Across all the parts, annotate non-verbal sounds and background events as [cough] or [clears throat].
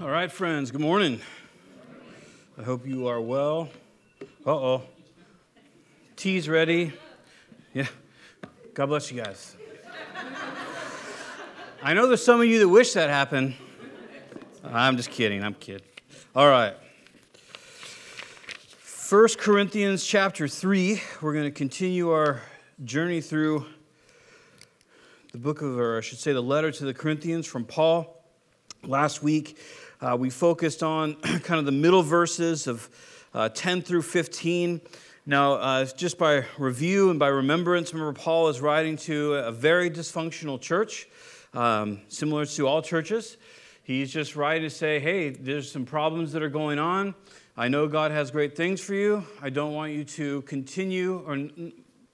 All right, friends, good morning. I hope you are well. Uh oh. Tea's ready. Yeah. God bless you guys. I know there's some of you that wish that happened. I'm just kidding. I'm kidding. All right. 1 Corinthians chapter 3. We're going to continue our journey through the book of, or I should say, the letter to the Corinthians from Paul. Last week, uh, we focused on [clears throat] kind of the middle verses of uh, 10 through 15. Now, uh, just by review and by remembrance, remember Paul is writing to a very dysfunctional church, um, similar to all churches. He's just writing to say, hey, there's some problems that are going on. I know God has great things for you. I don't want you to continue, or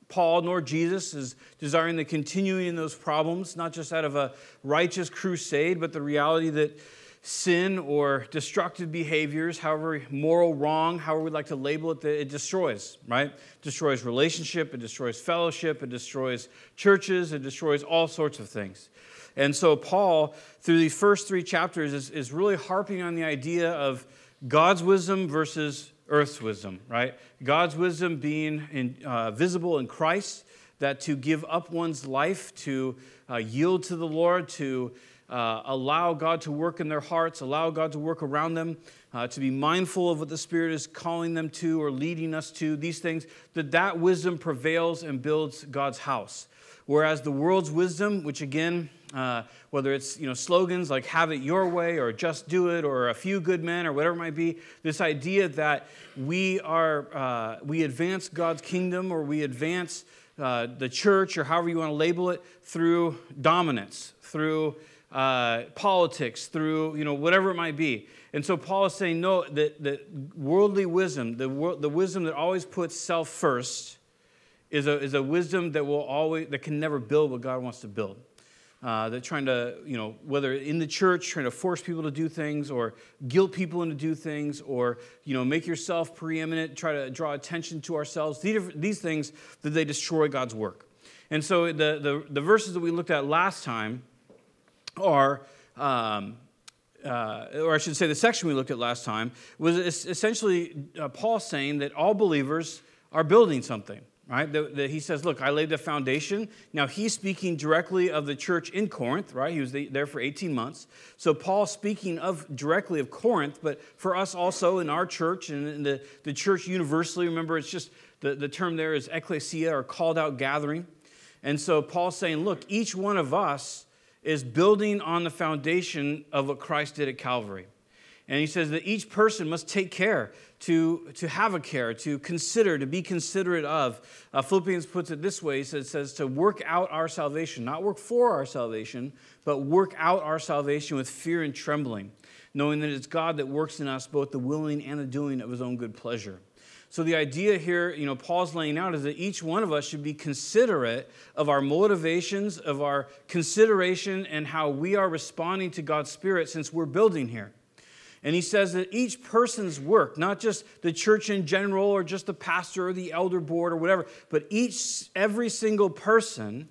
Paul nor Jesus is desiring the continuing in those problems, not just out of a righteous crusade, but the reality that sin or destructive behaviors, however moral wrong, however we like to label it, it destroys, right? Destroys relationship, it destroys fellowship, it destroys churches, it destroys all sorts of things. And so Paul, through these first three chapters, is, is really harping on the idea of God's wisdom versus earth's wisdom, right? God's wisdom being in, uh, visible in Christ, that to give up one's life, to uh, yield to the Lord, to uh, allow God to work in their hearts, allow God to work around them, uh, to be mindful of what the Spirit is calling them to or leading us to, these things, that that wisdom prevails and builds God's house. Whereas the world's wisdom, which again, uh, whether it's you know slogans like "Have it your way" or "Just do it" or "A few good men" or whatever it might be, this idea that we are uh, we advance God's kingdom or we advance uh, the church or however you want to label it through dominance, through uh, politics, through you know whatever it might be. And so Paul is saying, no, that, that worldly wisdom, the, the wisdom that always puts self first, is a, is a wisdom that will always that can never build what God wants to build. Uh, that trying to, you know, whether in the church, trying to force people to do things or guilt people into do things or, you know, make yourself preeminent, try to draw attention to ourselves. These, these things that they destroy God's work. And so the, the, the verses that we looked at last time are, um, uh, or I should say, the section we looked at last time was essentially uh, Paul saying that all believers are building something. Right? That, that he says, Look, I laid the foundation. Now, he's speaking directly of the church in Corinth, right? He was there for 18 months. So, Paul speaking of directly of Corinth, but for us also in our church and in the, the church universally, remember, it's just the, the term there is ecclesia or called out gathering. And so, Paul's saying, Look, each one of us is building on the foundation of what Christ did at Calvary. And he says that each person must take care to, to have a care, to consider, to be considerate of. Uh, Philippians puts it this way he says, says to work out our salvation, not work for our salvation, but work out our salvation with fear and trembling, knowing that it's God that works in us both the willing and the doing of his own good pleasure. So the idea here, you know, Paul's laying out is that each one of us should be considerate of our motivations, of our consideration, and how we are responding to God's Spirit since we're building here. And he says that each person's work, not just the church in general or just the pastor or the elder board or whatever, but each, every single person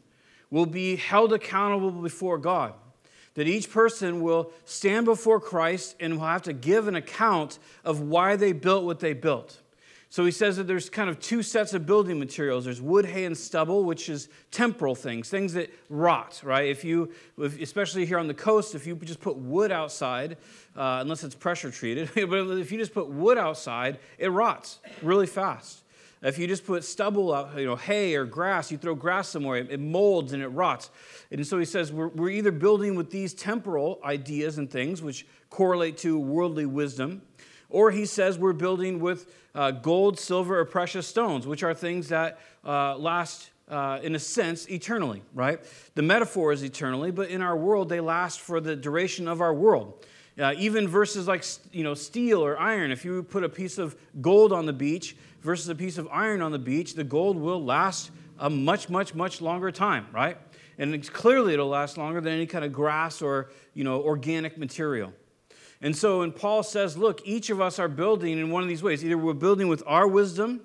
will be held accountable before God. That each person will stand before Christ and will have to give an account of why they built what they built. So he says that there's kind of two sets of building materials. There's wood, hay, and stubble, which is temporal things, things that rot, right? If you, if, especially here on the coast, if you just put wood outside, uh, unless it's pressure treated, [laughs] but if you just put wood outside, it rots really fast. If you just put stubble out, you know, hay or grass, you throw grass somewhere, it, molds and it rots. And so he says we're, we're either building with these temporal ideas and things, which correlate to worldly wisdom, or he says we're building with uh, gold, silver, or precious stones, which are things that uh, last, uh, in a sense, eternally, right? The metaphor is eternally, but in our world, they last for the duration of our world. Uh, even verses like you know, steel or iron, if you put a piece of gold on the beach versus a piece of iron on the beach, the gold will last a much, much, much longer time, right? And clearly it'll last longer than any kind of grass or you know, organic material. And so when Paul says, look, each of us are building in one of these ways. Either we're building with our wisdom,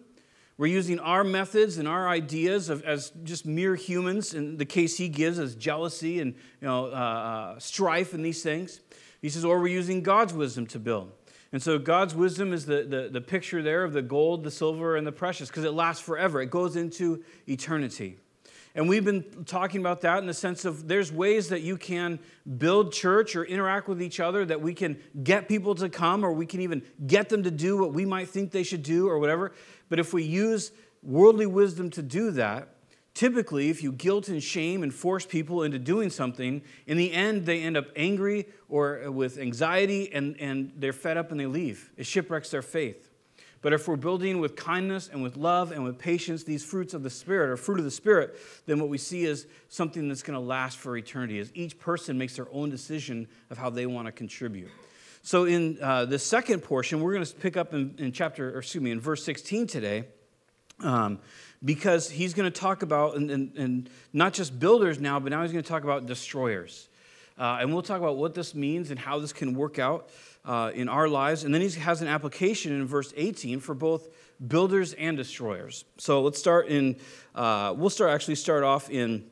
we're using our methods and our ideas of, as just mere humans, in the case he gives as jealousy and you know, uh, uh, strife and these things. He says, or we're using God's wisdom to build. And so God's wisdom is the, the, the picture there of the gold, the silver, and the precious because it lasts forever. It goes into eternity. And we've been talking about that in the sense of there's ways that you can build church or interact with each other that we can get people to come or we can even get them to do what we might think they should do or whatever. But if we use worldly wisdom to do that, typically if you guilt and shame and force people into doing something, in the end they end up angry or with anxiety and, and they're fed up and they leave. It shipwrecks their faith. But if we're building with kindness and with love and with patience, these fruits of the Spirit or fruit of the Spirit, then what we see is something that's going to last for eternity as each person makes their own decision of how they want to contribute. So in uh, the second portion, we're going to pick up in, in chapter, excuse me, in verse 16 today. Um, because he's going to talk about, and, and, and, not just builders now, but now he's going to talk about destroyers. Uh, and we'll talk about what this means and how this can work out uh, in our lives. And then he has an application in verse 18 for both builders and destroyers. So let's start in, uh, we'll start actually start off in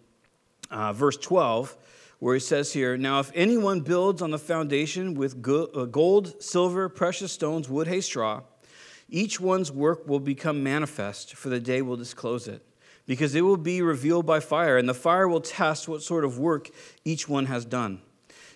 uh, verse 12, where he says here Now, if anyone builds on the foundation with uh, gold, silver, precious stones, wood, hay, straw, each one's work will become manifest, for the day will disclose it. Because it will be revealed by fire, and the fire will test what sort of work each one has done.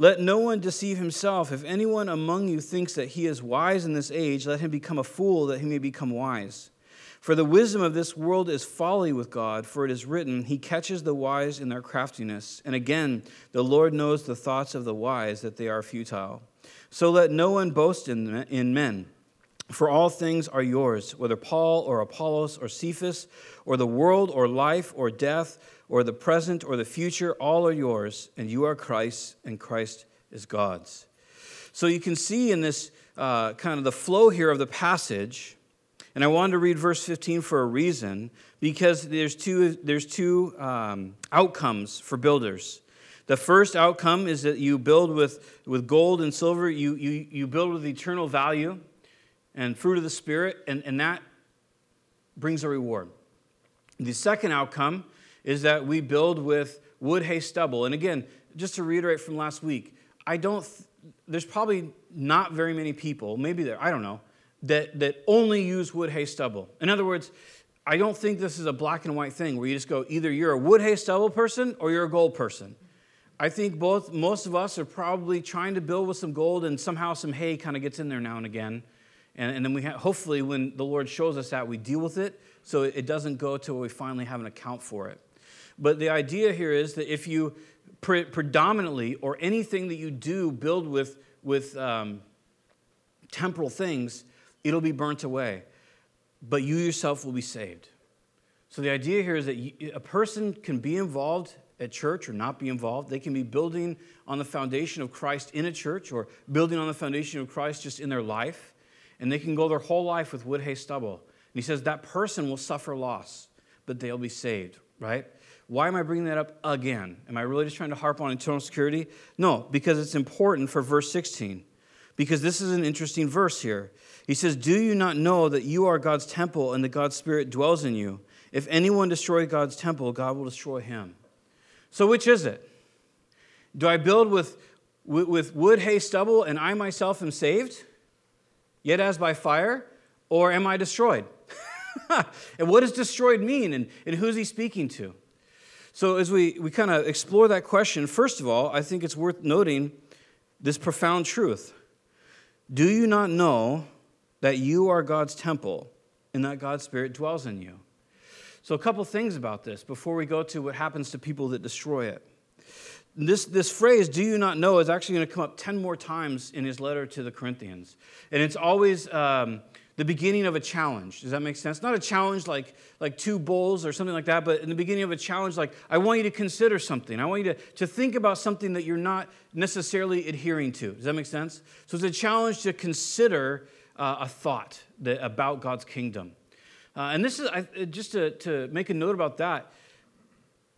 Let no one deceive himself. If anyone among you thinks that he is wise in this age, let him become a fool that he may become wise. For the wisdom of this world is folly with God, for it is written, He catches the wise in their craftiness. And again, the Lord knows the thoughts of the wise, that they are futile. So let no one boast in men. For all things are yours, whether Paul or Apollos or Cephas, or the world or life or death or the present or the future, all are yours, and you are Christ, and Christ is God's. So you can see in this uh, kind of the flow here of the passage, and I wanted to read verse 15 for a reason, because there's two, there's two um, outcomes for builders. The first outcome is that you build with, with gold and silver, you, you, you build with eternal value and fruit of the Spirit, and, and that brings a reward. The second outcome is that we build with wood, hay, stubble. And again, just to reiterate from last week, I don't, th- there's probably not very many people, maybe there, I don't know, that, that only use wood, hay, stubble. In other words, I don't think this is a black and white thing where you just go either you're a wood, hay, stubble person or you're a gold person. I think both, most of us are probably trying to build with some gold and somehow some hay kind of gets in there now and again. And, and then we ha- hopefully, when the Lord shows us that, we deal with it so it doesn't go till we finally have an account for it. But the idea here is that if you pre- predominantly or anything that you do build with, with um, temporal things, it'll be burnt away. But you yourself will be saved. So the idea here is that you, a person can be involved at church or not be involved. They can be building on the foundation of Christ in a church or building on the foundation of Christ just in their life. And they can go their whole life with wood, hay, stubble. And he says that person will suffer loss, but they'll be saved, right? Why am I bringing that up again? Am I really just trying to harp on eternal security? No, because it's important for verse 16. Because this is an interesting verse here. He says, Do you not know that you are God's temple and that God's Spirit dwells in you? If anyone destroys God's temple, God will destroy him. So, which is it? Do I build with, with wood, hay, stubble, and I myself am saved, yet as by fire? Or am I destroyed? [laughs] and what does destroyed mean? And, and who's he speaking to? So, as we, we kind of explore that question, first of all, I think it's worth noting this profound truth. Do you not know that you are God's temple and that God's Spirit dwells in you? So, a couple things about this before we go to what happens to people that destroy it. This, this phrase, do you not know, is actually going to come up 10 more times in his letter to the Corinthians. And it's always um, the beginning of a challenge. Does that make sense? Not a challenge like, like two bowls or something like that, but in the beginning of a challenge, like, I want you to consider something. I want you to, to think about something that you're not necessarily adhering to. Does that make sense? So it's a challenge to consider uh, a thought that, about God's kingdom. Uh, and this is I, just to, to make a note about that.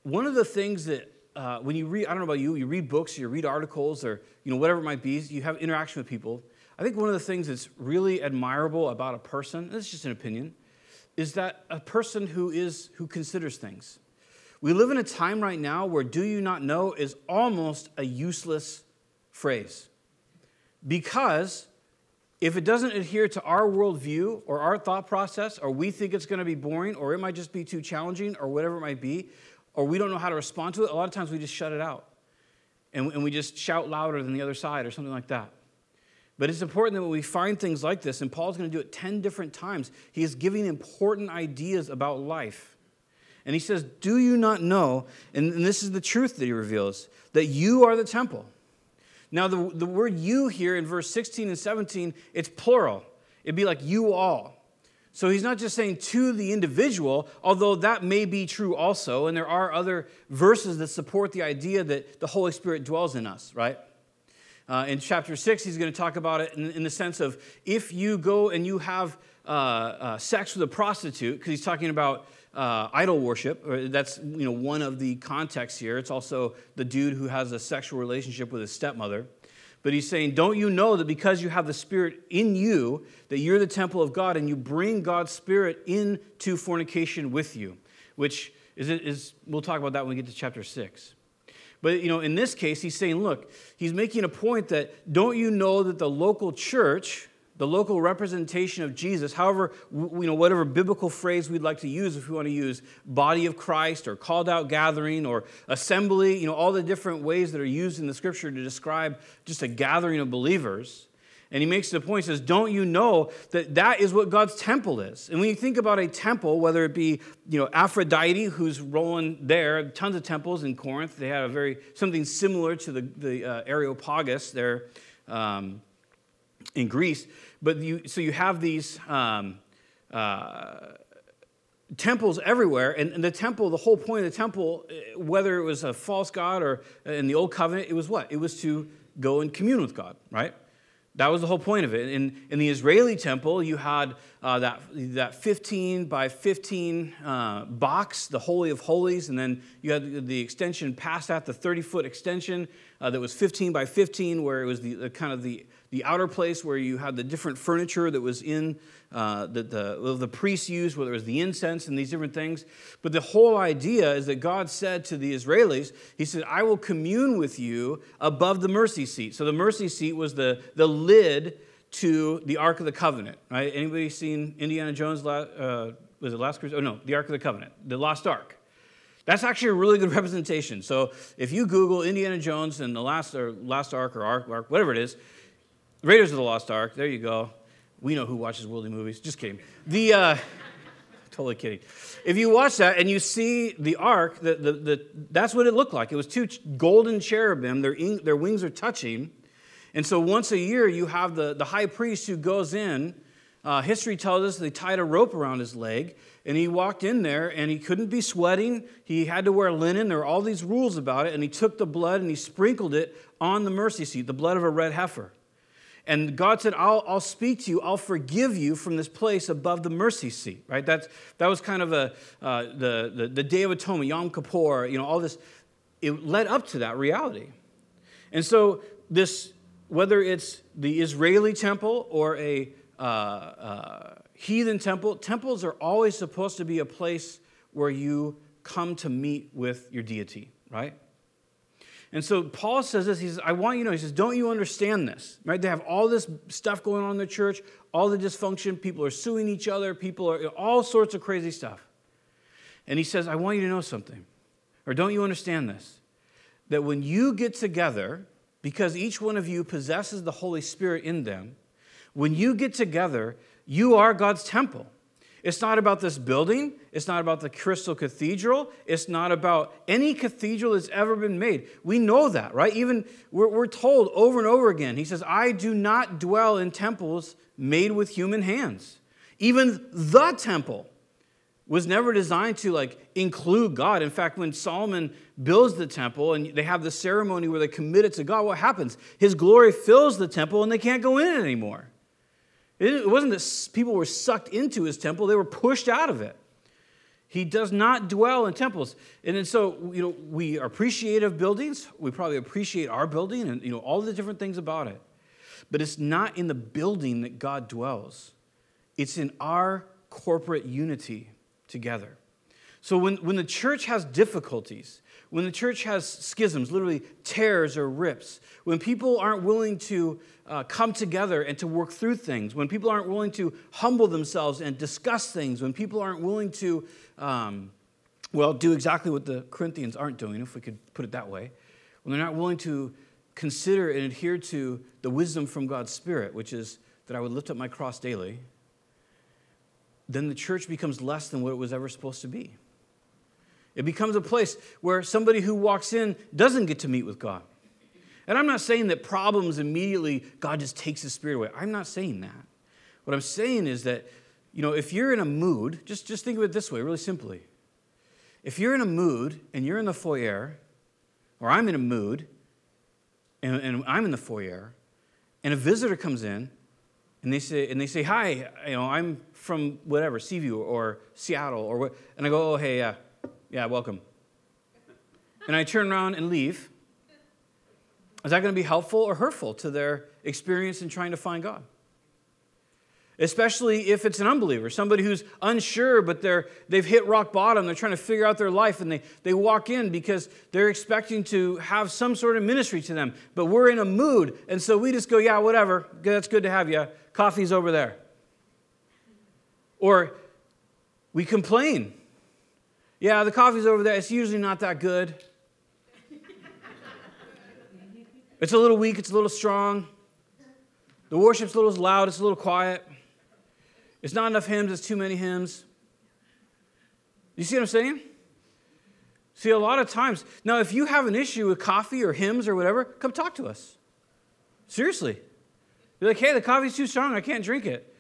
One of the things that uh, when you read, I don't know about you, you read books, you read articles, or you know whatever it might be, you have interaction with people. I think one of the things that's really admirable about a person, this is just an opinion, is that a person who is who considers things. We live in a time right now where "do you not know" is almost a useless phrase, because if it doesn't adhere to our worldview or our thought process, or we think it's going to be boring, or it might just be too challenging, or whatever it might be, or we don't know how to respond to it, a lot of times we just shut it out. And we just shout louder than the other side or something like that. But it's important that when we find things like this, and Paul's going to do it 10 different times, he is giving important ideas about life. And he says, Do you not know, and, this is the truth that he reveals, that you are the temple? Now, the, the word you here in verse 16 and 17, it's plural. It'd be like you all. So he's not just saying to the individual, although that may be true also, and there are other verses that support the idea that the Holy Spirit dwells in us, right? Uh, in chapter 6, he's going to talk about it in, in, the sense of if you go and you have uh, uh, sex with a prostitute, because he's talking about uh, idol worship. That's you know, one of the contexts here. It's also the dude who has a sexual relationship with his stepmother. But he's saying, Don't you know that because you have the Spirit in you, that you're the temple of God and you bring God's Spirit into fornication with you? Which is, is we'll talk about that when we get to chapter 6. But you know, in this case, he's saying, look, he's making a point that don't you know that the local church the local representation of Jesus, however, you know, whatever biblical phrase we'd like to use, if we want to use body of Christ or called out gathering or assembly, you know, all the different ways that are used in the scripture to describe just a gathering of believers. And he makes the point, he says, Don't you know that that is what God's temple is? And when you think about a temple, whether it be, you know, Aphrodite, who's rolling there, tons of temples in Corinth, they had a very, something similar to the, the uh, Areopagus there um, in Greece. But you, so you have these um, uh, temples everywhere, and, and, the temple, the whole point of the temple, eh, whether it was a false god or in the old covenant, it was what? It was to go and commune with God, right? That was the whole point of it. In, in the Israeli temple, you had uh, that, that 15 by 15 uh, box, the Holy of Holies, and then you had the extension past that, the 30 foot extension uh, that was 15 by 15, where it was the, the kind of the the outer place where you had the different furniture that was in uh, that the, the priests used, whether it was the incense and these different things. But the whole idea is that God said to the Israelis, He said, I will commune with you above the mercy seat. So the mercy seat was the, the lid to the Ark of the Covenant, right? Anybody seen Indiana Jones, uh, was it Last Crusade? Oh, no, the Ark of the Covenant, the Lost Ark. That's actually a really good [laughs] representation. So if you Google Indiana Jones and the Last, or Last Ark or Ark, Ark, whatever it is, Raiders of the Lost Ark. There you go. We know who watches worldly movies. Just kidding. The uh, [laughs] totally kidding. If you watch that and you see the ark, the, the, the, that's what it looked like. It was two golden cherubim. Their, in, their wings are touching. And so once a year, you have the, the high priest who goes in. Uh, history tells us they tied a rope around his leg, and he walked in there, and he couldn't be sweating. He had to wear linen. There were all these rules about it, and he took the blood and he sprinkled it on the mercy seat, the blood of a red heifer. And God said, I'll, I'll speak to you, I'll forgive you from this place above the mercy seat, right? That's, that was kind of a, uh, the, the, the Day of Atonement, Yom Kippur, you know, all this. It led up to that reality. And so, this, whether it's the Israeli temple or a uh, uh, heathen temple, temples are always supposed to be a place where you come to meet with your deity, right? And so Paul says this. He says, I want you to know, he says, don't you understand this? Right? They have all this stuff going on in the church, all the dysfunction, people are suing each other, people are all sorts of crazy stuff. And he says, I want you to know something. Or don't you understand this? That when you get together, because each one of you possesses the Holy Spirit in them, when you get together, you are God's temple. It's not about this building. It's not about the Crystal Cathedral. It's not about any cathedral that's ever been made. We know that, right? Even we're, we're told over and over again. He says, I do not dwell in temples made with human hands. Even the temple was never designed to like include God. In fact, when Solomon builds the temple and they have the ceremony where they commit it to God, what happens? His glory fills the temple and they can't go in it anymore. It wasn't that people were sucked into his temple, they were pushed out of it. He does not dwell in temples. And so, you know, we are appreciative of buildings. We probably appreciate our building and, you know, all the different things about it. But it's not in the building that God dwells. It's in our corporate unity together. So when, when the church has difficulties, when the church has schisms, literally tears or rips, when people aren't willing to uh, come together and to work through things, when people aren't willing to humble themselves and discuss things, when people aren't willing to, um, well, do exactly what the Corinthians aren't doing, if we could put it that way, when they're not willing to consider and adhere to the wisdom from God's Spirit, which is that I would lift up my cross daily, then the church becomes less than what it was ever supposed to be. It becomes a place where somebody who walks in doesn't get to meet with God. And I'm not saying that problems immediately, God just takes his spirit away. I'm not saying that. What I'm saying is that, you know, if you're in a mood, just, just think of it this way, really simply. If you're in a mood and you're in the foyer, or I'm in a mood and, and I'm in the foyer, and a visitor comes in and they say, and they say, hi, you know, I'm from whatever, Seaview or Seattle or what, and I go, oh, hey, yeah, yeah, welcome. And I turn around and leave. Is that going to be helpful or hurtful to their experience in trying to find God? Especially if it's an unbeliever, somebody who's unsure, but they're, they've hit rock bottom. They're trying to figure out their life, and they, they walk in because they're expecting to have some sort of ministry to them. But we're in a mood, and so we just go, yeah, whatever. That's good to have you. Coffee's over there. Or we complain yeah, the coffee's over there. It's usually not that good. It's a little weak, it's a little strong. The worship's a little loud, it's a little quiet. It's not enough hymns, it's too many hymns. You see what I'm saying? See, a lot of times, now if you have an issue with coffee or hymns or whatever, come talk to us. Seriously. You're like, hey, the coffee's too strong, I can't drink it.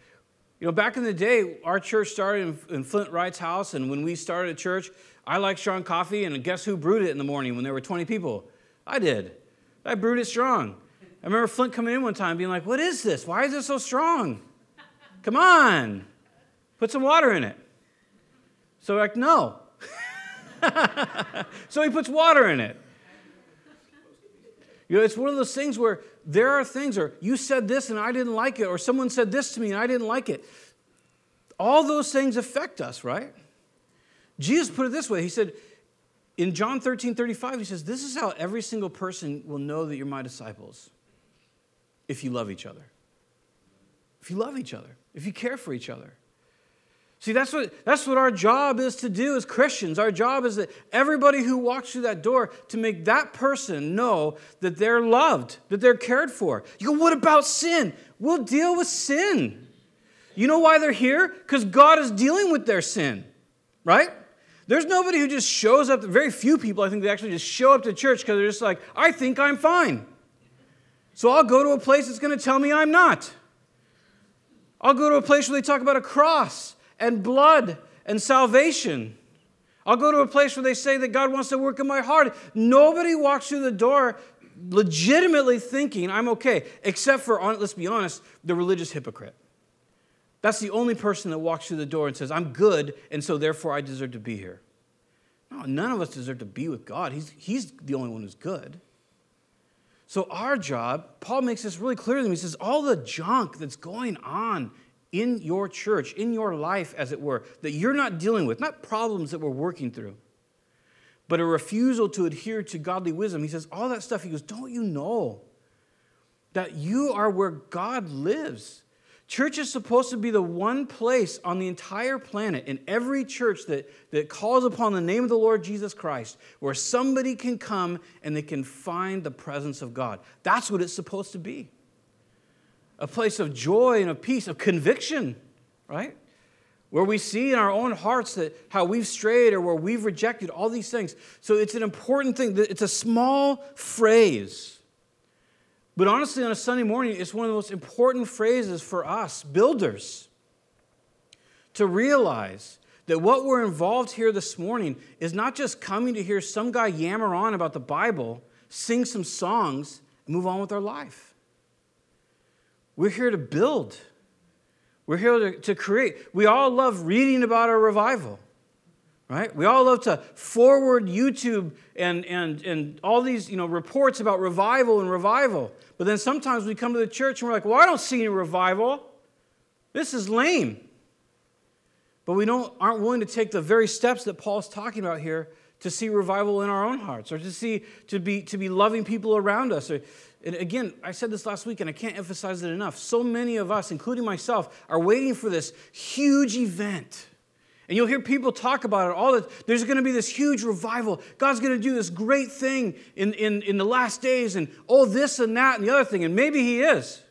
You know, back in the day, our church started in, in Flint Wright's house, and when we started a church, I liked strong coffee, and guess who brewed it in the morning when there were 20 people? I did. I brewed it strong. I remember Flint coming in one time being like, What is this? Why is it so strong? Come on, put some water in it. So, like, no. [laughs] so he puts water in it. You know, it's one of those things where there are things, or you said this and I didn't like it, or someone said this to me and I didn't like it. All those things affect us, right? Jesus put it this way He said, in John 13 35, he says, This is how every single person will know that you're my disciples if you love each other. If you love each other, if you care for each other. See, that's what, that's what our job is to do as Christians. Our job is that everybody who walks through that door to make that person know that they're loved, that they're cared for. You go, what about sin? We'll deal with sin. You know why they're here? Because God is dealing with their sin, right? There's nobody who just shows up, very few people, I think, they actually just show up to church because they're just like, I think I'm fine. So I'll go to a place that's going to tell me I'm not. I'll go to a place where they talk about a cross and blood and salvation. I'll go to a place where they say that God wants to work in my heart. Nobody walks through the door legitimately thinking I'm okay, except for, let's be honest, the religious hypocrite. That's the only person that walks through the door and says, I'm good, and so therefore I deserve to be here. No, none of us deserve to be with God. He's, he's the only one who's good. So, our job, Paul makes this really clear to them. He says, all the junk that's going on in your church, in your life, as it were, that you're not dealing with, not problems that we're working through, but a refusal to adhere to godly wisdom. He says, all that stuff, he goes, don't you know that you are where God lives? Church is supposed to be the one place on the entire planet, in every church that, that calls upon the name of the Lord Jesus Christ, where somebody can come and they can find the presence of God. That's what it's supposed to be a place of joy and of peace, of conviction, right? Where we see in our own hearts that how we've strayed or where we've rejected all these things. So it's an important thing. It's a small phrase. But honestly, on a Sunday morning, it's one of the most important phrases for us, builders, to realize that what we're involved here this morning is not just coming to hear some guy yammer on about the Bible, sing some songs, and move on with our life. We're here to build. We're here to, to create. We all love reading about our revival, right? We all love to forward YouTube and, and, and all these you know, reports about revival and revival. But then sometimes we come to the church and we're like, well, I don't see any revival. This is lame. But we don't, aren't willing to take the very steps that Paul's talking about here to see revival in our own hearts or to see to be to be loving people around us. Or, and again i said this last week and i can't emphasize it enough. So many of us including myself are waiting for this huge event. And you'll hear people talk about it all the there's going to be this huge revival. God's going to do this great thing in, in, in the last days and oh this and that and the other thing and maybe he is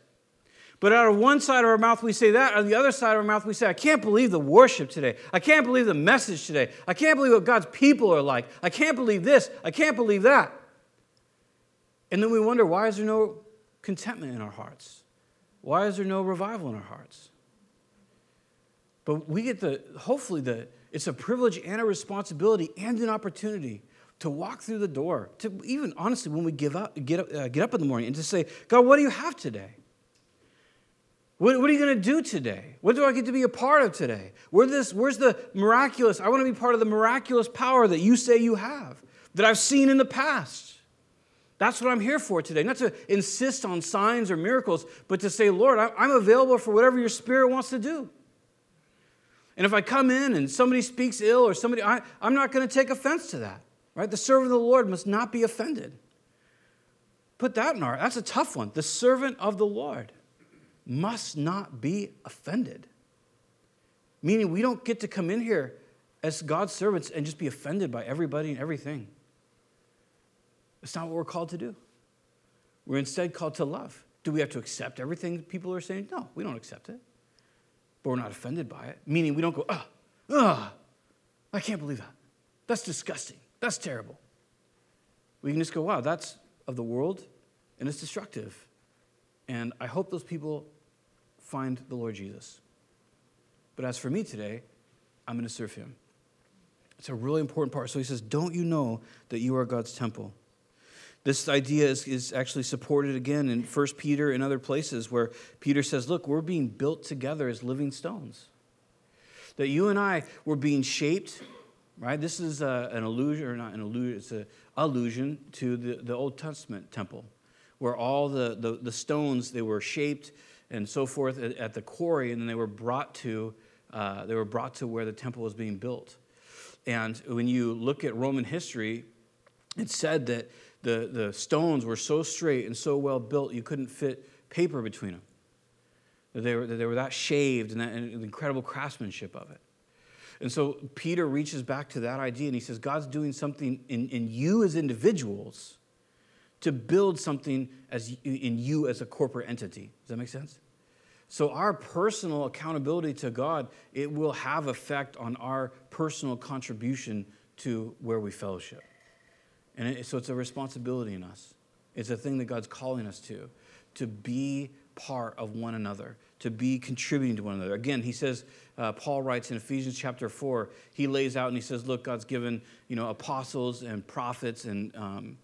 but out of one side of our mouth, we say that. On the other side of our mouth, we say, I can't believe the worship today. I can't believe the message today. I can't believe what God's people are like. I can't believe this. I can't believe that. And then we wonder, why is there no contentment in our hearts? Why is there no revival in our hearts? But we get the, hopefully, the, it's a privilege and a responsibility and an opportunity to walk through the door, to even honestly, when we give up, get, up, uh, get up in the morning and to say, God, what do you have today? What, what are you going to do today? What do I get to be a part of today? Where this, where's the miraculous? I want to be part of the miraculous power that you say you have, that I've seen in the past. That's what I'm here for today. Not to insist on signs or miracles, but to say, Lord, I'm available for whatever your spirit wants to do. And if I come in and somebody speaks ill or somebody, I, I'm not going to take offense to that. Right? The servant of the Lord must not be offended. Put that in our, that's a tough one. The servant of the Lord must not be offended. Meaning, we don't get to come in here as God's servants and just be offended by everybody and everything. It's not what we're called to do. We're instead called to love. Do we have to accept everything people are saying? No, we don't accept it. But we're not offended by it. Meaning, we don't go, ah, ah, I can't believe that. That's disgusting. That's terrible. We can just go, wow, that's of the world and it's destructive. And I hope those people find the Lord Jesus. But as for me today, I'm going to serve him. It's a really important part. So he says, Don't you know that you are God's temple? This idea is, is actually supported again in 1 Peter and other places where Peter says, Look, we're being built together as living stones. That you and I were being shaped, right? This is a, an illusion, or not an illusion, it's an allusion to the, the Old Testament temple where all the, the, the stones, they were shaped and so forth at, the quarry, and then they were brought to, uh, they were brought to where the temple was being built. And when you look at Roman history, it said that the, the stones were so straight and so well built you couldn't fit paper between them. They were, that they were that shaved and, that, and the incredible craftsmanship of it. And so Peter reaches back to that idea and he says, God's doing something in, in you as individuals to build something as in you as a corporate entity. Does that make sense? So our personal accountability to God, it will have effect on our personal contribution to where we fellowship. And it, so it's a responsibility in us. It's a thing that God's calling us to, to be part of one another, to be contributing to one another. Again, he says, uh, Paul writes in Ephesians chapter 4, he lays out and he says, look, God's given, you know, apostles and prophets and um,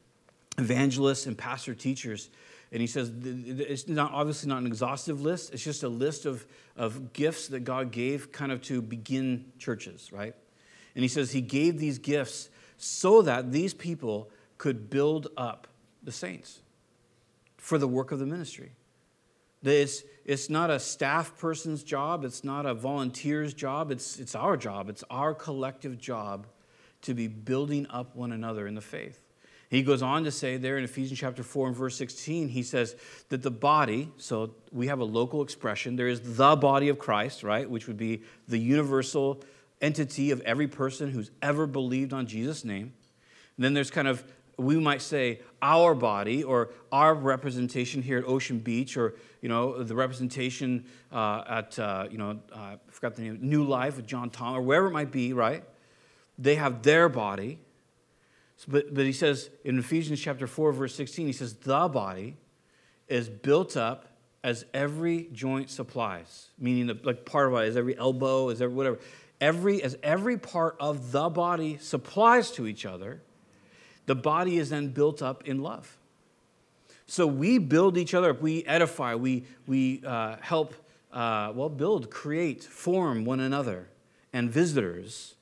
evangelists and pastor teachers. And he says it's not obviously not an exhaustive list. It's just a list of, of gifts that God gave kind of to begin churches, right? And he says he gave these gifts so that these people could build up the saints for the work of the ministry. It's, it's not a staff person's job, it's not a volunteer's job, it's, it's our job. It's our collective job to be building up one another in the faith. He goes on to say there in Ephesians chapter 4 and verse 16, he says that the body, so we have a local expression, there is the body of Christ, right, which would be the universal entity of every person who's ever believed on Jesus' name. And then there's kind of, we might say, our body or our representation here at Ocean Beach or, you know, the representation uh, at, uh, you know, uh, I forgot the name, New Life with John Tom or wherever it might be, right? They have their body. But, but he says in Ephesians chapter 4, verse 16, he says, The body is built up as every joint supplies, meaning the, like part of it is every elbow, is every whatever. Every, as every part of the body supplies to each other, the body is then built up in love. So we build each other up, we edify, we, we uh, help uh, well, build, create, form one another and visitors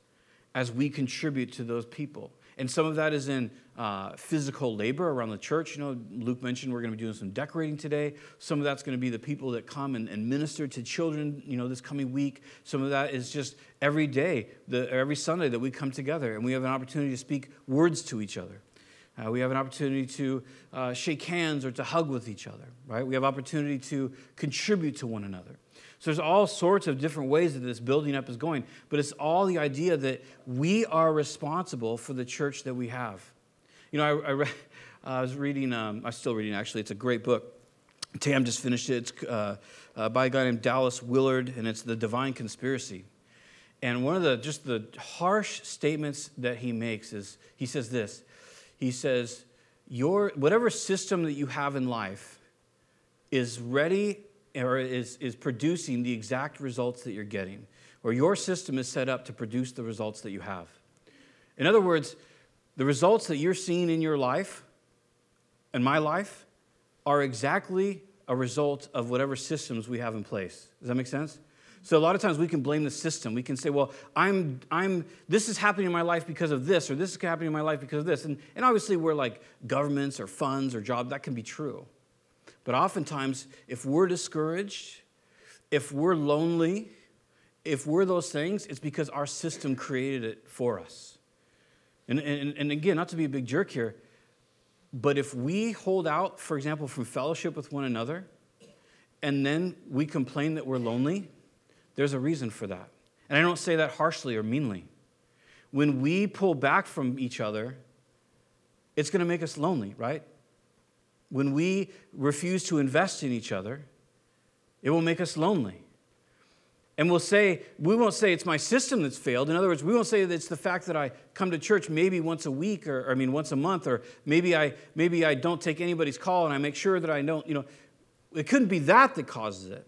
as we contribute to those people. And some of that is in uh, physical labor around the church. You know, Luke mentioned we're going to be doing some decorating today. Some of that's going to be the people that come and, and, minister to children, you know, this coming week. Some of that is just every day, the, every Sunday that we come together and we have an opportunity to speak words to each other. Uh, we have an opportunity to uh, shake hands or to hug with each other, right? We have opportunity to contribute to one another. So there's all sorts of different ways that this building up is going, but it's all the idea that we are responsible for the church that we have. You know, I, I, [laughs] I was reading, um, I'm still reading actually, it's a great book. Tam just finished it. It's uh, uh, by a guy named Dallas Willard, and it's The Divine Conspiracy. And one of the just the harsh statements that he makes is he says this. He says, Your whatever system that you have in life is ready or is, is producing the exact results that you're getting, or your system is set up to produce the results that you have. In other words, the results that you're seeing in your life and my life are exactly a result of whatever systems we have in place. Does that make sense? So a lot of times we can blame the system. We can say, well, I'm, I'm, this is happening in my life because of this, or this is happening in my life because of this. And, and obviously we're like governments or funds or jobs, that can be true. But oftentimes, if we're discouraged, if we're lonely, if we're those things, it's because our system created it for us. And, and, and again, not to be a big jerk here, but if we hold out, for example, from fellowship with one another, and then we complain that we're lonely, there's a reason for that. And I don't say that harshly or meanly. When we pull back from each other, it's going to make us lonely, right? When we refuse to invest in each other, it will make us lonely. And we'll say, we won't say it's my system that's failed. In other words, we won't say that it's the fact that I come to church maybe once a week or, or, I mean, once a month, or maybe I, maybe I don't take anybody's call and I make sure that I don't, you know, it couldn't be that that causes it.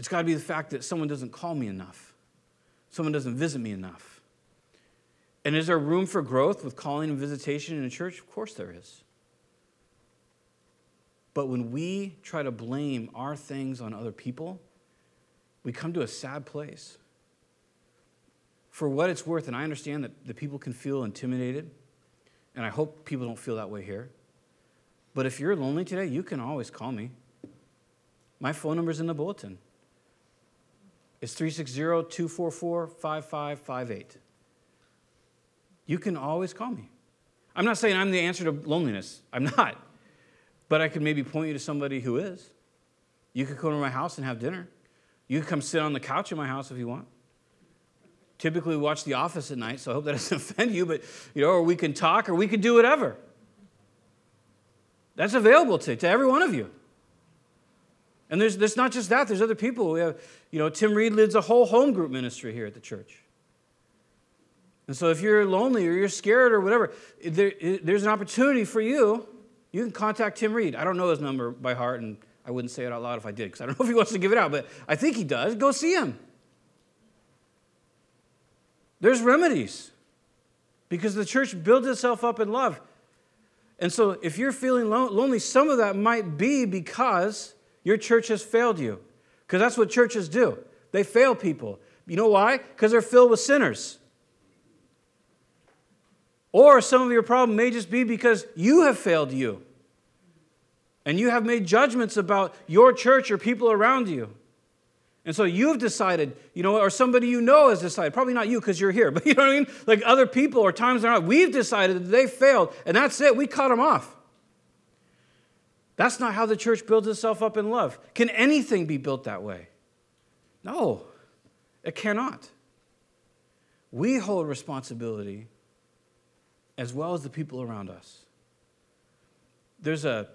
It's got to be the fact that someone doesn't call me enough, someone doesn't visit me enough. And is there room for growth with calling and visitation in a church? Of course there is. But when we try to blame our things on other people, we come to a sad place. For what it's worth, and I understand that the people can feel intimidated, and I hope people don't feel that way here. But if you're lonely today, you can always call me. My phone number is in the bulletin. It's 360 244 5558. You can always call me. I'm not saying I'm the answer to loneliness. I'm not. But I could maybe point you to somebody who is. You could come to my house and have dinner. You could come sit on the couch in my house if you want. Typically, we watch The Office at night, so I hope that [laughs] doesn't offend you, but, you know, or we can talk or we could do whatever. That's available to, to every one of you. And there's, there's not just that, there's other people. We have, you know, Tim Reed leads a whole home group ministry here at the church. And so if you're lonely or you're scared or whatever, there, there's an opportunity for you you can contact Tim Reed. I don't know his number by heart, and I wouldn't say it out loud if I did, because I don't know if he wants to give it out, but I think he does. Go see him. There's remedies because the church builds itself up in love. And so if you're feeling lonely, some of that might be because your church has failed you. Because that's what churches do. They fail people. You know why? Because they're filled with sinners. Or some of your problem may just be because you have failed you. And you have made judgments about your church or people around you. And so you've decided, you know, or somebody you know has decided, probably not you because you're here, [laughs] but you know what I mean? Like other people or times they're not, we've decided that they failed, and that's it. We cut them off. That's not how the church builds itself up in love. Can anything be built that way? No, it cannot. We hold responsibility as well as the people around us. There's a,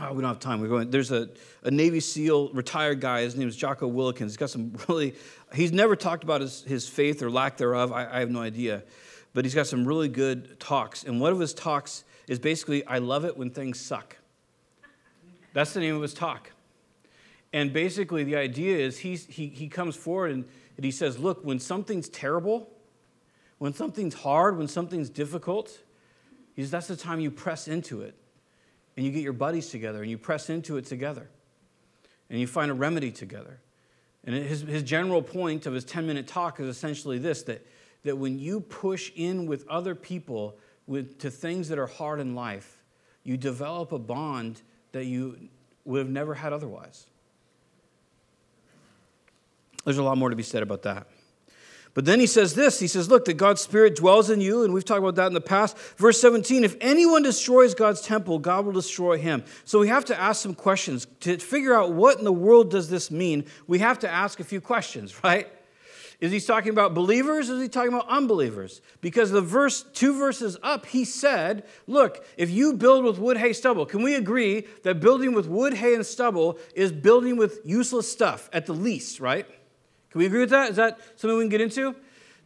oh, we don't have time. We're going. There's a, a Navy SEAL retired guy. His name is Jocko Willink. He's got some really, he's never talked about his, his faith or lack thereof. I, I have no idea. But he's got some really good talks. And one of his talks is basically, I love it when things suck. That's the name of his talk. And basically, the idea is he's, he, he comes forward and, and he says, Look, when something's terrible, when something's hard, when something's difficult, he says that's the time you press into it. And you get your buddies together and you press into it together. and you find a remedy together. And his, his general point of his 10 minute talk is essentially this that, that when you push in with other people with, to things that are hard in life, you develop a bond that you would have never had otherwise. There's a lot more to be said about that. But then he says this He says, Look, that God's Spirit dwells in you, and we've talked about that in the past. Verse 17 If anyone destroys God's temple, God will destroy him. So we have to ask some questions. To figure out what in the world does this mean, we have to ask a few questions, [laughs] right? Is he talking about believers or is he talking about unbelievers? Because the verse, two verses up, he said, Look, if you build with wood, hay, stubble, can we agree that building with wood, hay, and stubble is building with useless stuff at the least, right? Can we agree with that? Is that something we can get into?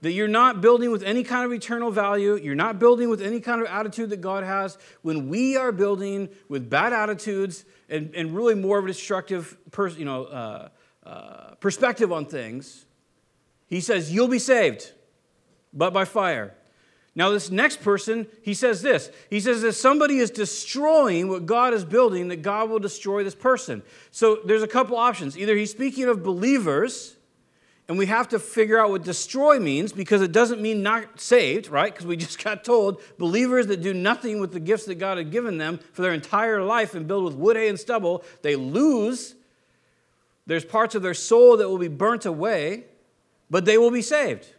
That you're not building with any kind of eternal value. You're not building with any kind of attitude that God has. When we are building with bad attitudes and, and really more of a destructive pers- you know, uh, uh, perspective on things, he says, You'll be saved, but by fire. Now, this next person, he says this. He says, if somebody is destroying what God is building, that God will destroy this person. So there's a couple options. Either he's speaking of believers and we have to figure out what destroy means because it doesn't mean not saved, right? Because we just [laughs] got told believers that do nothing with the gifts that God had given them for their entire life and build with wood, hay, and stubble, they lose. There's parts of their soul that will be burnt away, but they will be saved.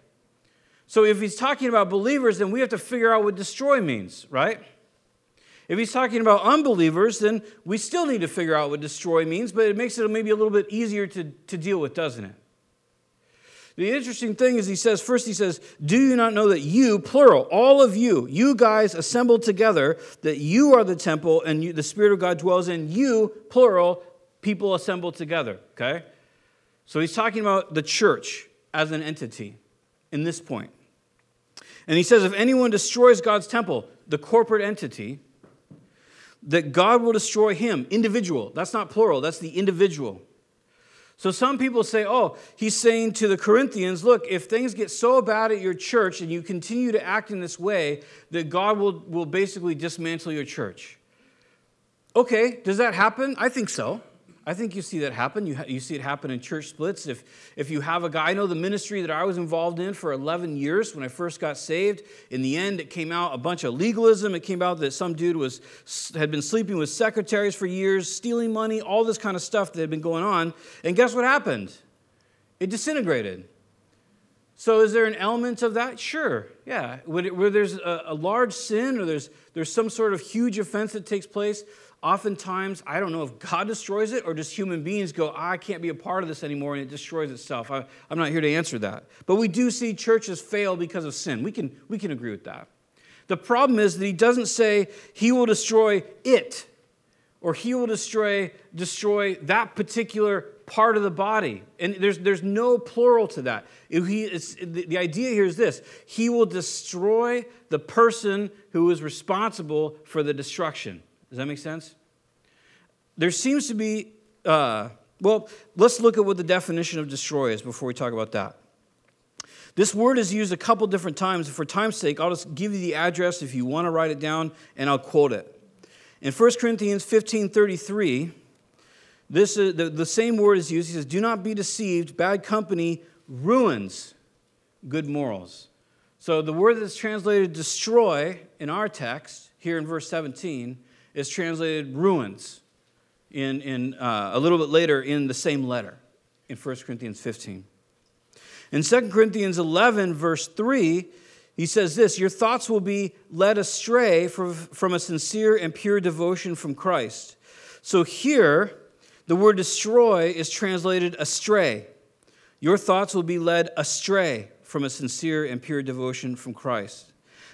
So if he's talking about believers, then we have to figure out what destroy means, right? If he's talking about unbelievers, then we still need to figure out what destroy means, but it makes it maybe a little bit easier to, to deal with, doesn't it? The interesting thing is, he says, first, he says, Do you not know that you, plural, all of you, you guys assembled together, that you are the temple and you, the Spirit of God dwells in you, plural, people assembled together, okay? So he's talking about the church as an entity in this point. And he says, If anyone destroys God's temple, the corporate entity, that God will destroy him, individual. That's not plural, that's the individual. So some people say, oh, he's saying to the Corinthians, look, if things get so bad at your church and you continue to act in this way, that God will, will basically dismantle your church. Okay, does that happen? I think so. I think you see that happen. You, ha- you see it happen in church splits. If, if you have a guy, I know the ministry that I was involved in for 11 years when I first got saved. In the end, it came out a bunch of legalism. It came out that some dude was, had been sleeping with secretaries for years, stealing money, all this kind of stuff that had been going on. And guess what happened? It disintegrated. So, is there an element of that? Sure, yeah. Where there's a, a large sin or there's, there's some sort of huge offense that takes place, oftentimes, I don't know if God destroys it or just human beings go, ah, I can't be a part of this anymore, and it destroys itself. I, am not here to answer that. But we do see churches fail because of sin. We can, we can agree with that. The problem is that he doesn't say he will destroy it or he will destroy, destroy that particular part of the body. And there's, there's no plural to that. He, the, the idea here is this He will destroy the person who is responsible for the destruction. Does that make sense? There seems to be, uh, well, let's look at what the definition of destroy is before we talk about that. This word is used a couple different times. For time's sake, I'll just give you the address if you want to write it down, and I'll quote it. In 1 Corinthians 15 33, this is, the, the same word is used. He says, Do not be deceived. Bad company ruins good morals. So the word that's translated destroy in our text, here in verse 17, is translated ruins in, in, uh, a little bit later in the same letter in 1 Corinthians 15. In 2 Corinthians 11, verse 3, he says this Your thoughts will be led astray from, from a sincere and pure devotion from Christ. So here, the word destroy is translated astray. Your thoughts will be led astray from a sincere and pure devotion from Christ.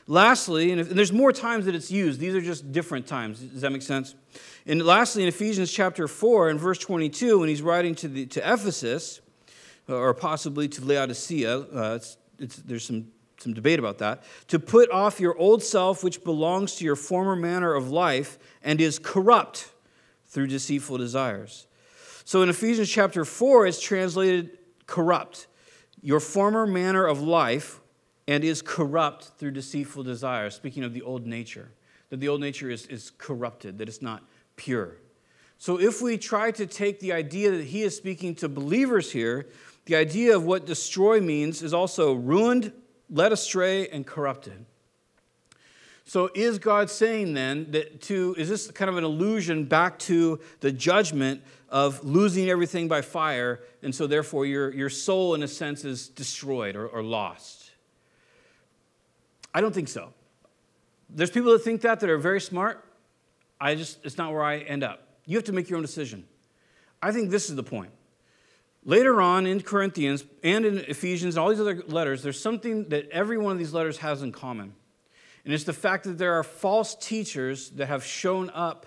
Lastly, and, if, and, there's more times that it's used, these are just different times. Does that make sense? And lastly, in Ephesians chapter 4 and verse 22, when he's writing to, the, to Ephesus, or possibly to Laodicea, uh, it's, it's, there's some, some debate about that, to put off your old self, which belongs to your former manner of life and is corrupt through deceitful desires. So in Ephesians chapter 4, it's translated corrupt. Your former manner of life, and is corrupt through deceitful desires. Speaking of the old nature, that the old nature is, is corrupted, that it's not pure. So if we try to take the idea that he is speaking to believers here, the idea of what destroy means is also ruined, led astray, and corrupted. So is God saying then that to, is this kind of an allusion back to the judgment of losing everything by fire, and so therefore your, your soul, in a sense, is destroyed or, or lost? I don't think so. There's people that think that that are very smart. I just, it's not where I end up. You have to make your own decision. I think this is the point. Later on in Corinthians and in Ephesians and all these other letters, there's something that every one of these letters has in common. And it's the fact that there are false teachers that have shown up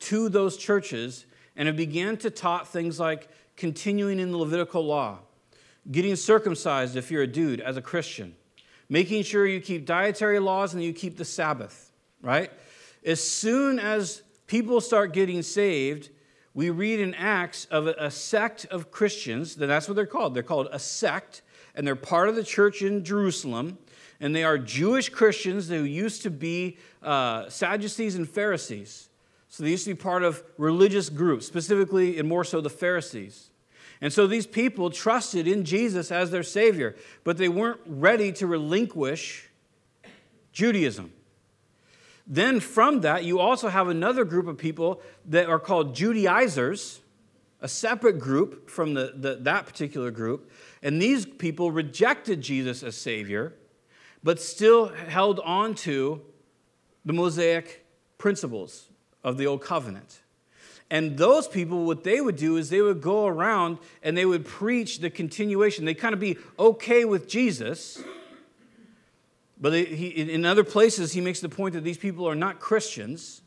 to those churches and have began to taught things like continuing in the Levitical law, getting circumcised if you're a dude as a Christian, making sure you keep dietary laws and you keep the Sabbath, right? As soon as people start getting saved, we read in Acts of a, sect of Christians, then that's what they're called. They're called a sect, and they're part of the church in Jerusalem and they are Jewish Christians who used to be uh, Sadducees and Pharisees. So they used to be part of religious groups, specifically and more so the Pharisees. And so these people trusted in Jesus as their Savior, but they weren't ready to relinquish Judaism. Then from that, you also have another group of people that are called Judaizers, a separate group from the, the, that particular group. And these people rejected Jesus as Savior but still held on to the Mosaic principles of the Old Covenant. And those people, what they would do is they would go around and they would preach the continuation. They'd kind of be okay with Jesus. But he, in other places, he makes the point that these people are not Christians.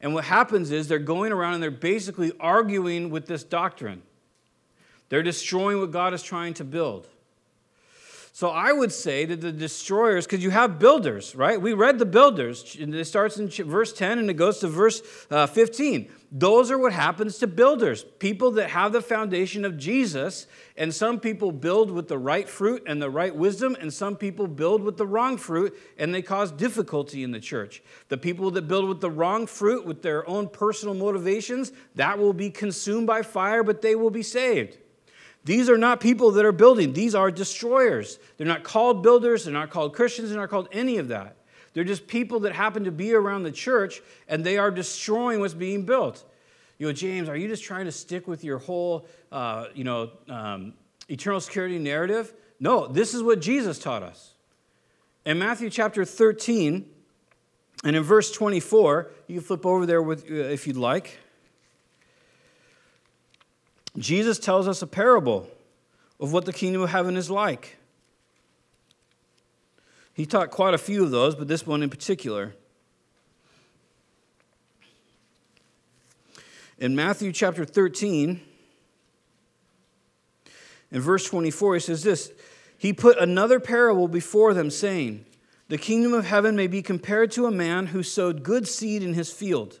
And what happens is they're going around and they're basically arguing with this doctrine. They're destroying what God is trying to build. So I would say that the destroyers, because you have builders, right? We read the builders. It starts in verse 10 and it goes to verse uh, 15. Those are what happens to builders people that have the foundation of Jesus. And some people build with the right fruit and the right wisdom, and some people build with the wrong fruit and they cause difficulty in the church. The people that build with the wrong fruit, with their own personal motivations, that will be consumed by fire, but they will be saved. These are not people that are building, these are destroyers. They're not called builders, they're not called Christians, they're not called any of that. They're just people that happen to be around the church and they are destroying what's being built. You know, James, are you just trying to stick with your whole, uh, you know, um, eternal security narrative? No, this is what Jesus taught us. In Matthew chapter 13, and in verse 24, you can flip over there with, uh, if you'd like. Jesus tells us a parable of what the kingdom of heaven is like. He taught quite a few of those, but this one in particular. In Matthew chapter 13, in verse 24, he says this He put another parable before them, saying, The kingdom of heaven may be compared to a man who sowed good seed in his field.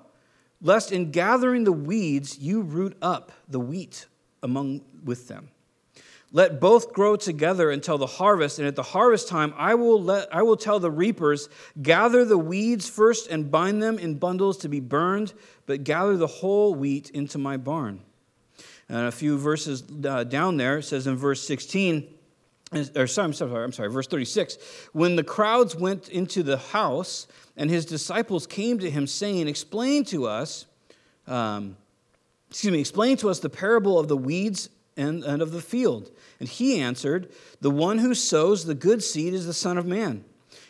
lest in gathering the weeds you root up the wheat among with them. Let both grow together until the harvest, and at the harvest time I will, let, I will tell the reapers, Gather the weeds first and bind them in bundles to be burned, but gather the whole wheat into my barn. And a few verses uh, down there, it says in verse 16, or sorry, I'm sorry, verse 36. When the crowds went into the house, and his disciples came to him, saying, Explain to us, um, excuse me, explain to us the parable of the weeds and, and of the field. And he answered, The one who sows the good seed is the Son of Man,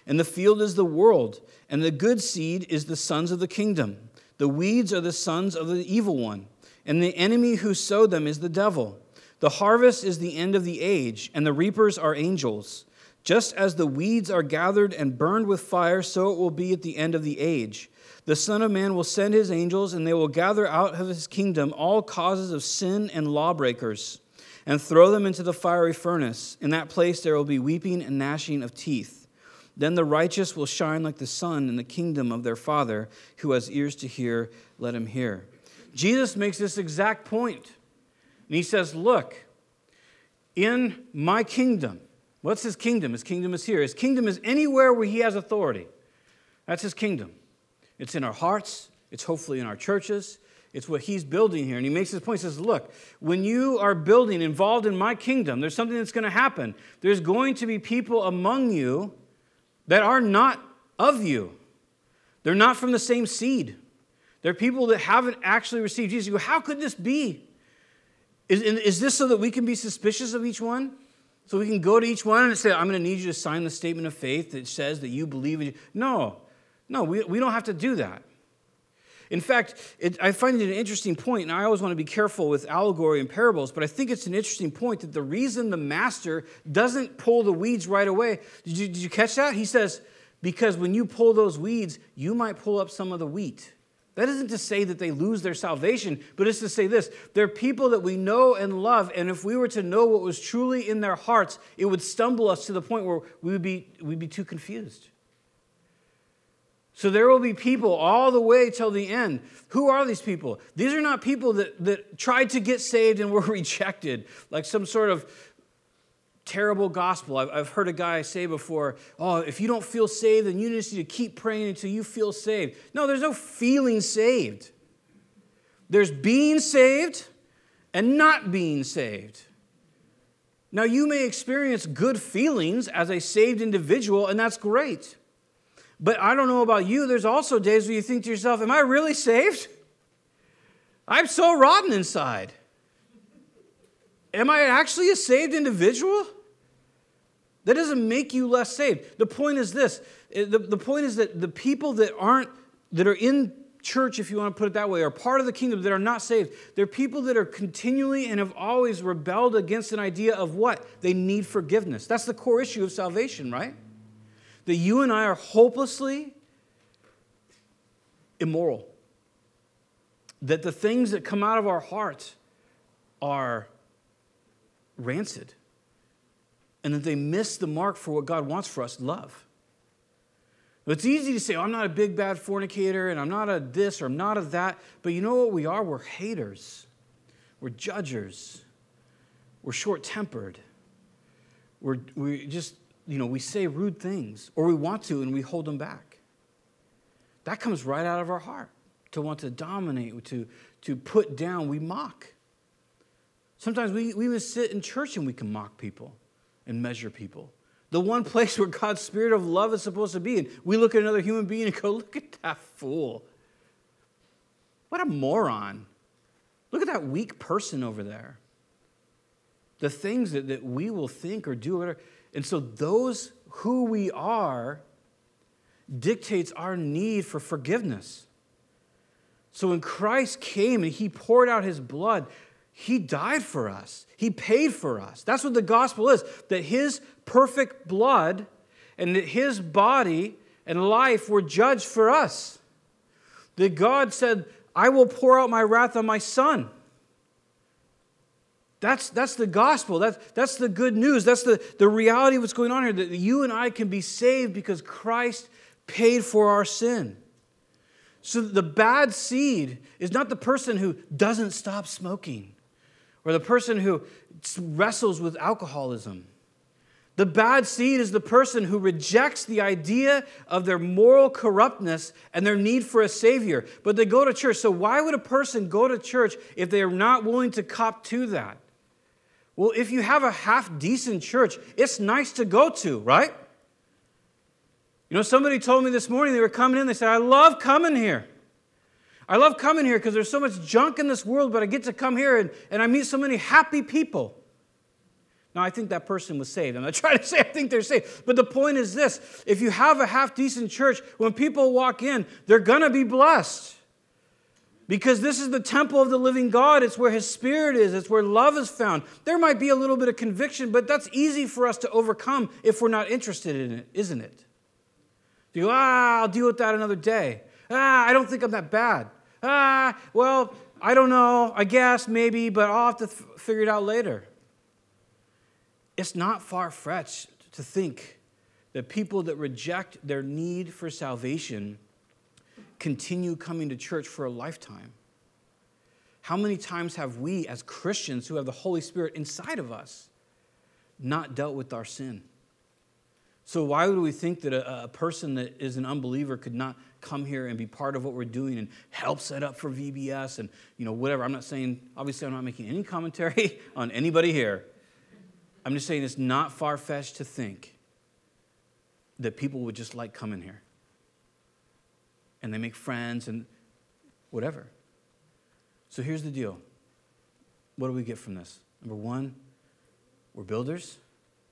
and the field is the world, and the good seed is the sons of the kingdom. The weeds are the sons of the evil one, and the enemy who sowed them is the devil. The harvest is the end of the age, and the reapers are angels. Just as the weeds are gathered and burned with fire, so it will be at the end of the age. The Son of Man will send his angels, and they will gather out of his kingdom all causes of sin and lawbreakers, and throw them into the fiery furnace. In that place there will be weeping and gnashing of teeth. Then the righteous will shine like the sun in the kingdom of their Father. Who has ears to hear, let him hear. Jesus makes this exact point. And he says, Look, in my kingdom, What's his kingdom? His kingdom is here. His kingdom is anywhere where he has authority. That's his kingdom. It's in our hearts, it's hopefully in our churches. It's what he's building here. And he makes this point. He says, Look, when you are building, involved in my kingdom, there's something that's going to happen. There's going to be people among you that are not of you, they're not from the same seed. They're people that haven't actually received Jesus. Go, How could this be? Is, is this so that we can be suspicious of each one? So we can go to each one and say, I'm going to need you to sign the statement of faith that says that you believe in. No, no, we, we don't have to do that. In fact, it, I find it an interesting point, and I always want to be careful with allegory and parables, but I think it's an interesting point that the reason the master doesn't pull the weeds right away, did you, did you catch that? He says, because when you pull those weeds, you might pull up some of the wheat. That isn't to say that they lose their salvation, but it's to say this they're people that we know and love, and if we were to know what was truly in their hearts, it would stumble us to the point where we would be, we'd be too confused. So there will be people all the way till the end. Who are these people? These are not people that, that tried to get saved and were [laughs] rejected, like some sort of terrible gospel. I've, I've heard a guy say before, oh, if you don't feel saved, then you just need to keep praying until you feel saved. No, there's no feeling saved. There's being saved and not being saved. Now, you may experience good feelings as a saved individual, and that's great. But I don't know about you, there's also days where you think to yourself, Am I really saved? I'm so rotten inside. Am I actually a saved individual? That doesn't make you less saved. The point is this eh, the, the point is that the people that aren't, that are in church, if you want to put it that way, are part of the kingdom that are not saved. They're people that are continually and have always rebelled against an idea of what? They need forgiveness. That's the core issue of salvation, right? That you and I are hopelessly immoral. That the things that come out of our hearts are rancid and that they miss the mark for what God wants for us love. It's easy to say, oh, I'm not a big bad fornicator and I'm not a this or I'm not a that, but you know what we are? We're haters, we're judgers, we're short tempered, we're, we just, you know, we say rude things or we want to and we hold them back. That comes right out of our heart to want to dominate, to, to put down, we mock. Sometimes we, we even sit in church and we can mock people and measure people. The one place where God's spirit of love is supposed to be. And we look at another human being and go, look at that fool. What a moron. Look at that weak person over there. The things that, that we will think or do. Whatever. And so, those who we are dictates our need for forgiveness. So, when Christ came and he poured out his blood, he died for us, He paid for us. That's what the gospel is that His perfect blood and that His body and life were judged for us. That God said, I will pour out my wrath on my son. That's, that's the gospel. That's, that's the good news. That's the, the reality of what's going on here that you and I can be saved because Christ paid for our sin. So the bad seed is not the person who doesn't stop smoking or the person who wrestles with alcoholism. The bad seed is the person who rejects the idea of their moral corruptness and their need for a Savior, but they go to church. So, why would a person go to church if they are not willing to cop to that? Well, if you have a half decent church, it's nice to go to, right? You know, somebody told me this morning they were coming in, they said, I love coming here. I love coming here because there's so much junk in this world, but I get to come here and, and I meet so many happy people. Now, I think that person was saved. I'm not [laughs] trying to say I think they're saved, but the point is this if you have a half decent church, when people walk in, they're going to be blessed Because this is the temple of the living God. It's where his spirit is, it's where love is found. There might be a little bit of conviction, but that's easy for us to overcome if we're not interested in it, isn't it? You go, ah, I'll deal with that another day. Ah, I don't think I'm that bad. Ah, well, I don't know. I guess, maybe, but I'll have to f- figure it out later. It's not far fetched to think that people that reject their need for salvation continue coming to church for a lifetime. How many times have we, as Christians who have the Holy Spirit inside of us, not dealt with our sin? So, why would we think that a, a, person that is an unbeliever could not come here and be part of what we're doing and help set up for VBS and you know whatever? I'm not saying, obviously, I'm not making any commentary [laughs] on anybody here. I'm just saying it's not far fetched to think that people would just like coming here. And they make friends and whatever. So here's the deal what do we get from this? Number one, we're builders.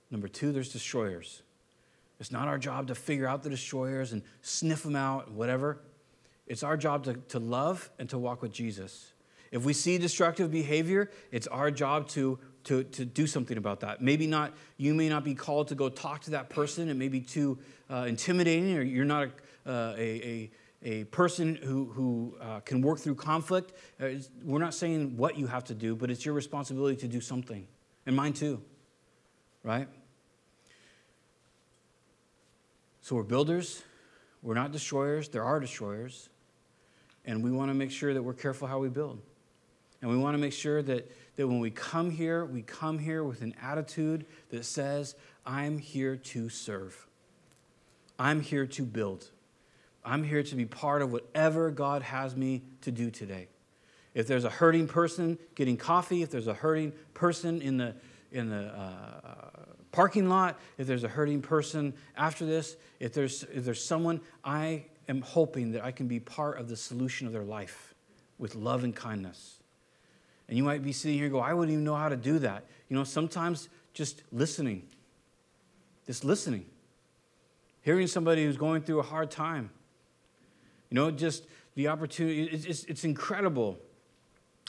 Number two, there's destroyers. It's not our job to figure out the destroyers and sniff them out and whatever. It's our job to, to love and to walk with Jesus. If we see destructive behavior, it's our job to to, to do something about that. Maybe not, you may not be called to go talk to that person. It may be too uh, intimidating, or you're not a, uh, a, a, a, person who, who uh, can work through conflict. Uh, we're not saying what you have to do, but it's your responsibility to do something. And mine too, right? So we're builders, we're not destroyers. There are destroyers. And we want to make sure that we're careful how we build. And we want to make sure that that when we come here, we come here with an attitude that says, I'm here to serve. I'm here to build. I'm here to be part of whatever God has me to do today. If there's a hurting person getting coffee, if there's a hurting person in the, in the uh, parking lot, if there's a hurting person after this, if there's, if there's someone, I am hoping that I can be part of the solution of their life with love and kindness. And you might be sitting here go, I wouldn't even know how to do that. You know, sometimes just listening, just listening, hearing somebody who's going through a hard time. You know, just the opportunity, it's, it's, it's incredible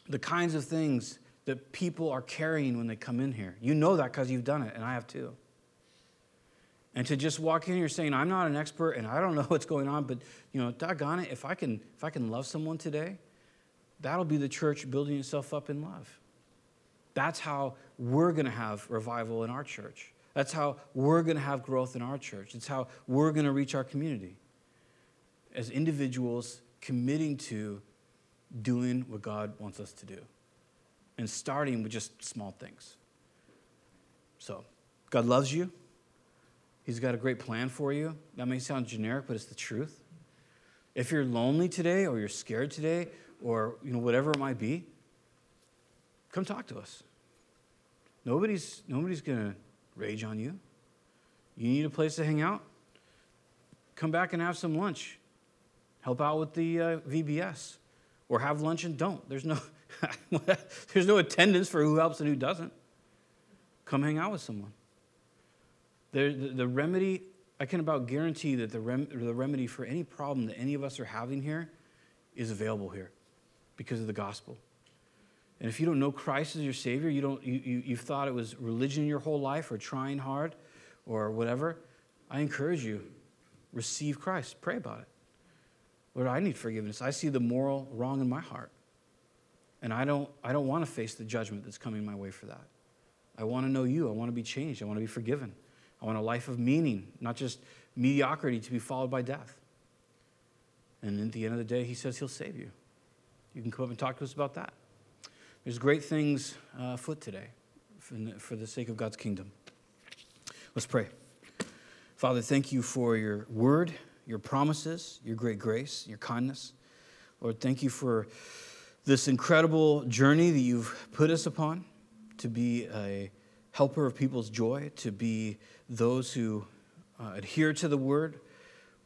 the kinds of things that people are carrying when they come in here. You know that because you've done it, and I have too. And to just walk in here saying, I'm not an expert and I don't [laughs] know what's going on, but you know, doggone it, if I can if I can love someone today, That'll be the church building itself up in love. That's how we're to have revival in our church. That's how we're to have growth in our church. It's how we're to reach our community as individuals committing to doing what God wants us to do and starting with just small things. So, God loves you. He's got a great plan for you. That may sound generic, but it's the truth. If you're lonely today or you're scared today or you know whatever it might be, come talk to us. Nobody's nobody's gonna rage on you. You need a place to hang out? Come back and have some lunch. Help out with the uh, VBS, or have lunch and don't. There's no [laughs] there's no attendance for who helps and who doesn't. Come hang out with someone. The, the, the remedy, I can about guarantee that the, rem, the remedy for any problem that any of us are having here is available here because of the gospel. And if you don't know Christ as your Savior, you don't, you, you, you've thought it was religion your whole life or trying hard or whatever, I encourage you, receive Christ. Pray about it. Lord, I need forgiveness. I see the moral wrong in my heart. And I don't, I don't want to face the judgment that's coming my way for that. I want to know you. I want to be changed. I want to be forgiven. I want a life of meaning, not just mediocrity to be followed by death. And at the end of the day, he says he'll save you. You can come up and talk to us about that. There's great things uh, afoot today for the, for the sake of God's kingdom. Let's pray. Father, thank you for your word, your promises, your great grace, your kindness. Lord, thank you for this incredible journey that you've put us upon to be a helper of people's joy, to be those who uh, adhere to the word.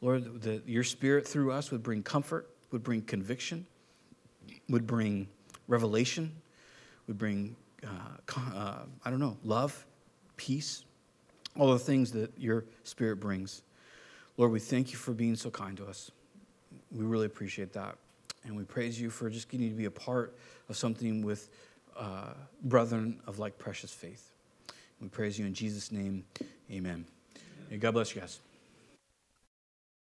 Lord, that your spirit through us would bring comfort, would bring conviction, would bring revelation, would bring, uh, uh, I don't know, love, peace, all the things that your Spirit brings. Lord, we thank you for being so kind to us. We really appreciate that. And we praise you for just getting to be a part of something with uh, brethren of like precious faith. We praise you in Jesus' name. Amen. And God bless you guys.